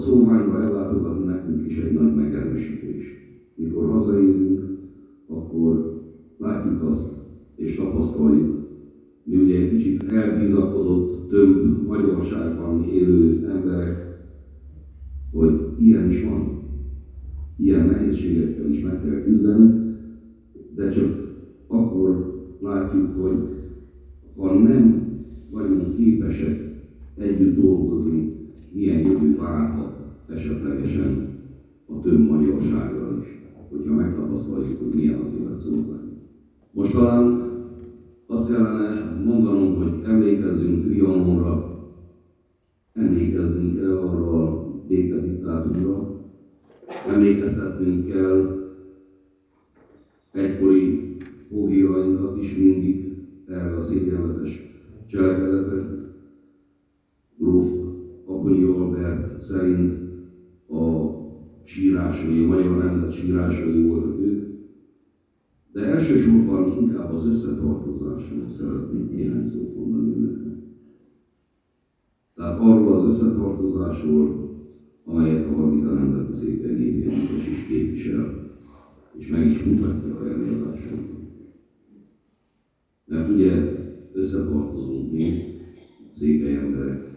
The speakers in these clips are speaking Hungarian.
szóványba ellátogatni nekünk is egy nagy megerősítés. Mikor hazaérünk, akkor látjuk azt, és tapasztaljuk, mi ugye egy kicsit elbizakodott, több magyarságban élő emberek, hogy ilyen is van. Ilyen nehézségekkel is meg kell küzdeni, de csak akkor látjuk, hogy ha nem vagyunk képesek együtt dolgozni, milyen jövő várhat esetlegesen a több magyarsággal is, hogyha megtapasztaljuk, hogy milyen az élet szóban. Most talán azt kellene mondanom, hogy emlékezzünk Trianonra, emlékezzünk el arra a békediktátumra, emlékeztetnünk kell egykori hóhírainkat is mindig erre a szégyenletes cselekedetre. Szerint a sírásai, a magyar nemzet sírásai voltak ők, de elsősorban inkább az összetartozásról szeretnék néhány szót mondani önöknek. Tehát arról az összetartozásról, amelyet a Hargita Nemzeti Székely Népjegyzés is képvisel, és meg is mutatja a előadásaikat. Mert ugye összetartozunk mi, székely emberek,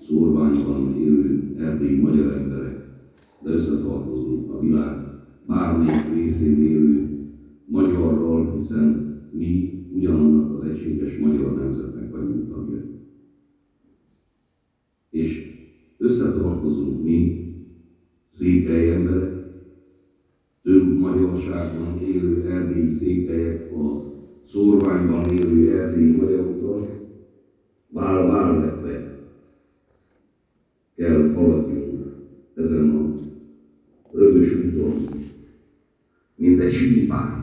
szórványban élő erdélyi magyar emberek, de összetartozunk a világ bármelyik részén élő magyarról, hiszen mi ugyanannak az egységes magyar nemzetnek vagyunk tagjai. És összetartozunk mi, székely emberek, több magyarságban élő erdélyi székelyek, a szórványban élő erdélyi magyarokkal, vál vetve kell haladjunk ezen a rögös úton, mint egy símpár.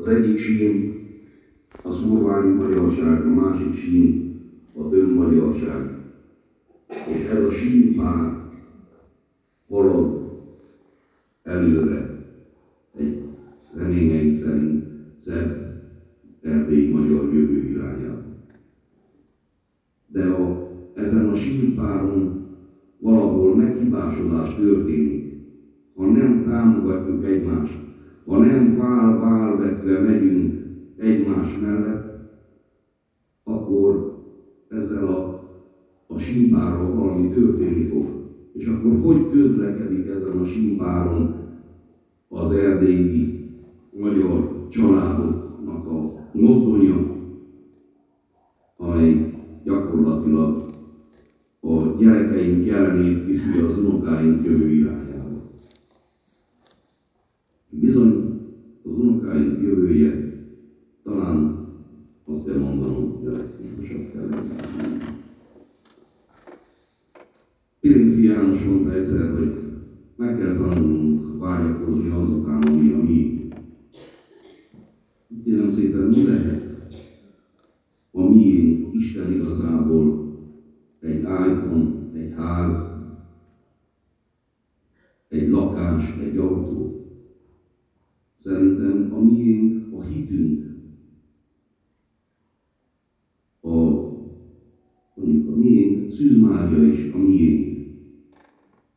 Az egyik sím a szurvány magyarság, a másik sím a több magyarság. És ez a símpár halad előre egy reményeink szerint szebb erdélyi magyar jövő irányába. De a, ezen a símpáron valahol meghibásodás történik, ha nem támogatjuk egymást, ha nem vál-válvetve megyünk egymás mellett, akkor ezzel a, a simpárral valami történni fog. És akkor hogy közlekedik ezen a simpáron az erdélyi magyar családoknak a mozdonya, amely gyakorlatilag a gyerekeink jelenét viszi az unokáink jövő irányába. Bizony az unokáink jövője talán azt kell mondanom, hogy a legfontosabb kell Pirinszki János mondta egyszer, hogy meg kell tanulnunk vágyakozni azokán, ami a mi. Kérem szépen, mi lehet a miénk Isten igazából egy iPhone, egy ház, egy lakás, egy autó. Szerintem a miénk a hitünk. A, mondjuk a miénk, Szűz Mária is a miénk.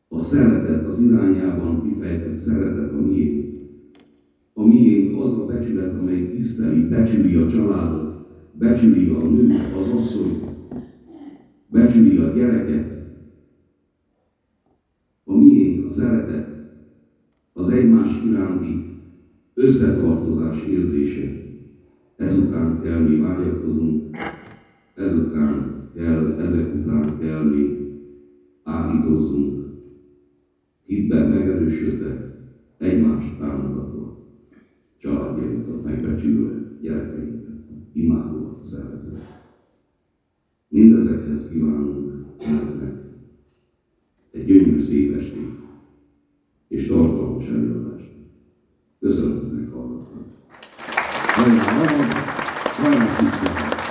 A szeretet az irányában kifejtett szeretet a miénk. A miénk az a becsület, amely tiszteli, becsüli a családot, becsüli a nőt, az asszonyt, becsüli a gyereket. A miénk a szeretet, az egymás iránti összetartozás érzése. Ezután kell mi vágyakozunk, ezután kell, ezek után kell mi áhítozzunk, hitben megerősödve, egymást támogatva, családjainkat megbecsülve, gyerekeinket, imádva, szeretve. Mindezekhez kívánunk önöknek egy gyönyörű szép estét és tartalmas előadást. Köszönöm, hogy meghallgattak. Nagyon, nagyon, nagyon, nagyon